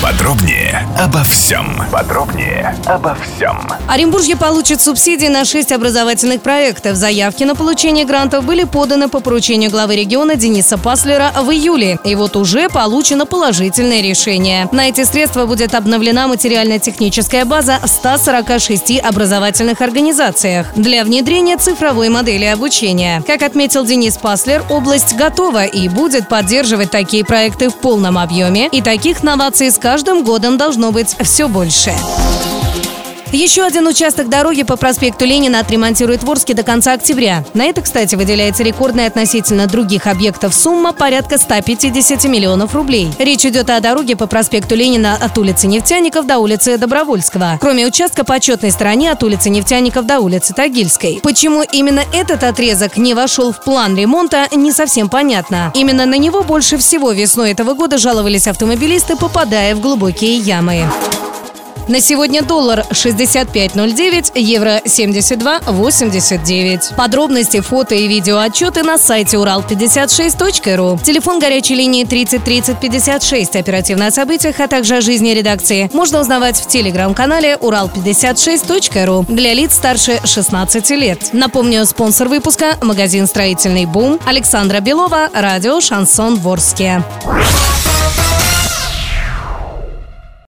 Подробнее обо всем. Подробнее обо всем. Оренбуржье получит субсидии на 6 образовательных проектов. Заявки на получение грантов были поданы по поручению главы региона Дениса Паслера в июле. И вот уже получено положительное решение. На эти средства будет обновлена материально-техническая база в 146 образовательных организациях для внедрения цифровой модели обучения. Как отметил Денис Паслер, область готова и будет поддерживать такие проекты в полном объеме. И таких новаций с каждым годом должно быть все больше. Еще один участок дороги по проспекту Ленина отремонтирует в Орске до конца октября. На это, кстати, выделяется рекордная относительно других объектов сумма порядка 150 миллионов рублей. Речь идет о дороге по проспекту Ленина от улицы Нефтяников до улицы Добровольского. Кроме участка по четной стороне от улицы Нефтяников до улицы Тагильской. Почему именно этот отрезок не вошел в план ремонта, не совсем понятно. Именно на него больше всего весной этого года жаловались автомобилисты, попадая в глубокие ямы. На сегодня доллар 65.09, евро 72.89. Подробности, фото и видео отчеты на сайте урал56.ру. Телефон горячей линии 30 30 56. Оперативно о событиях, а также о жизни редакции можно узнавать в телеграм-канале урал56.ру для лиц старше 16 лет. Напомню, спонсор выпуска – магазин «Строительный бум» Александра Белова, радио «Шансон Ворске».